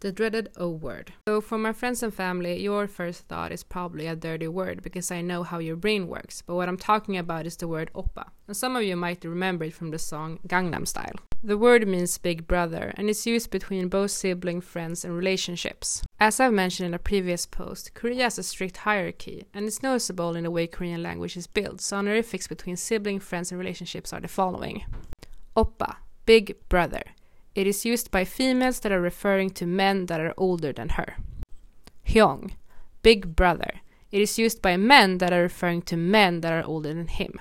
The dreaded O word. So, for my friends and family, your first thought is probably a dirty word because I know how your brain works, but what I'm talking about is the word oppa. And some of you might remember it from the song Gangnam Style. The word means big brother and is used between both sibling, friends, and relationships. As I've mentioned in a previous post, Korea has a strict hierarchy, and it's noticeable in the way Korean language is built, so honorifics between sibling, friends, and relationships are the following Oppa, big brother. It is used by females that are referring to men that are older than her. Hyung, big brother. It is used by men that are referring to men that are older than him.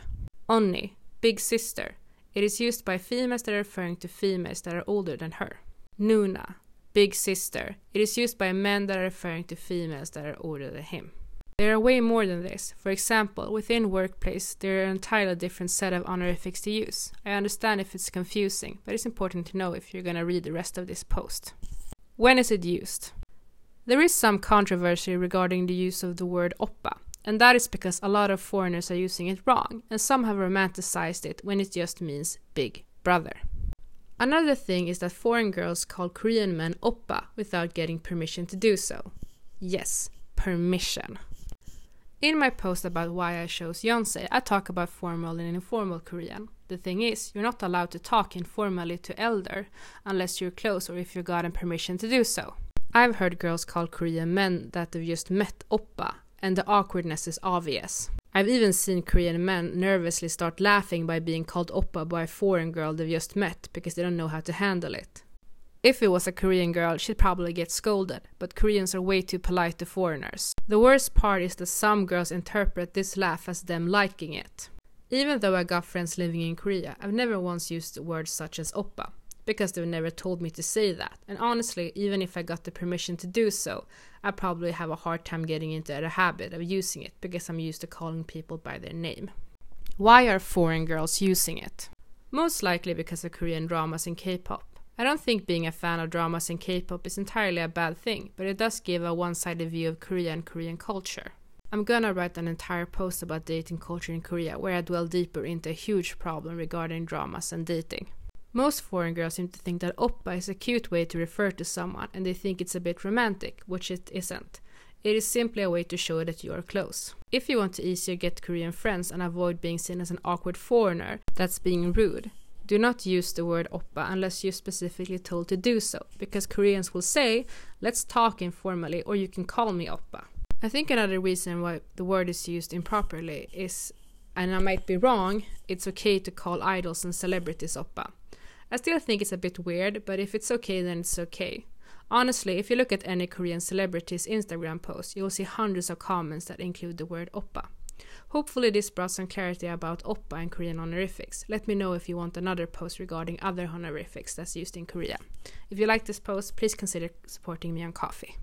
Onni, big sister. It is used by females that are referring to females that are older than her. Nuna, big sister. It is used by men that are referring to females that are older than him. There are way more than this. For example, within workplace, there are an entirely different set of honorifics to use. I understand if it's confusing, but it's important to know if you're going to read the rest of this post. When is it used? There is some controversy regarding the use of the word oppa, and that is because a lot of foreigners are using it wrong, and some have romanticized it when it just means big brother. Another thing is that foreign girls call Korean men oppa without getting permission to do so. Yes, permission. In my post about why I chose Yonsei, I talk about formal and informal Korean. The thing is, you're not allowed to talk informally to elder unless you're close or if you've gotten permission to do so. I've heard girls call Korean men that they've just met oppa, and the awkwardness is obvious. I've even seen Korean men nervously start laughing by being called oppa by a foreign girl they've just met because they don't know how to handle it. If it was a Korean girl, she'd probably get scolded, but Koreans are way too polite to foreigners. The worst part is that some girls interpret this laugh as them liking it. Even though I got friends living in Korea, I've never once used words such as oppa, because they've never told me to say that. And honestly, even if I got the permission to do so, I probably have a hard time getting into the habit of using it because I'm used to calling people by their name. Why are foreign girls using it? Most likely because of Korean dramas and K-pop. I don't think being a fan of dramas and K-pop is entirely a bad thing, but it does give a one-sided view of Korea and Korean culture. I'm gonna write an entire post about dating culture in Korea where I dwell deeper into a huge problem regarding dramas and dating. Most foreign girls seem to think that oppa is a cute way to refer to someone and they think it's a bit romantic, which it isn't. It is simply a way to show that you are close. If you want to easier get Korean friends and avoid being seen as an awkward foreigner that's being rude, do not use the word oppa unless you're specifically told to do so, because Koreans will say, let's talk informally, or you can call me oppa. I think another reason why the word is used improperly is, and I might be wrong, it's okay to call idols and celebrities oppa. I still think it's a bit weird, but if it's okay, then it's okay. Honestly, if you look at any Korean celebrity's Instagram post, you'll see hundreds of comments that include the word oppa. Hopefully this brought some clarity about oppa and Korean honorifics. Let me know if you want another post regarding other honorifics that's used in Korea. If you like this post, please consider supporting me on Ko-fi.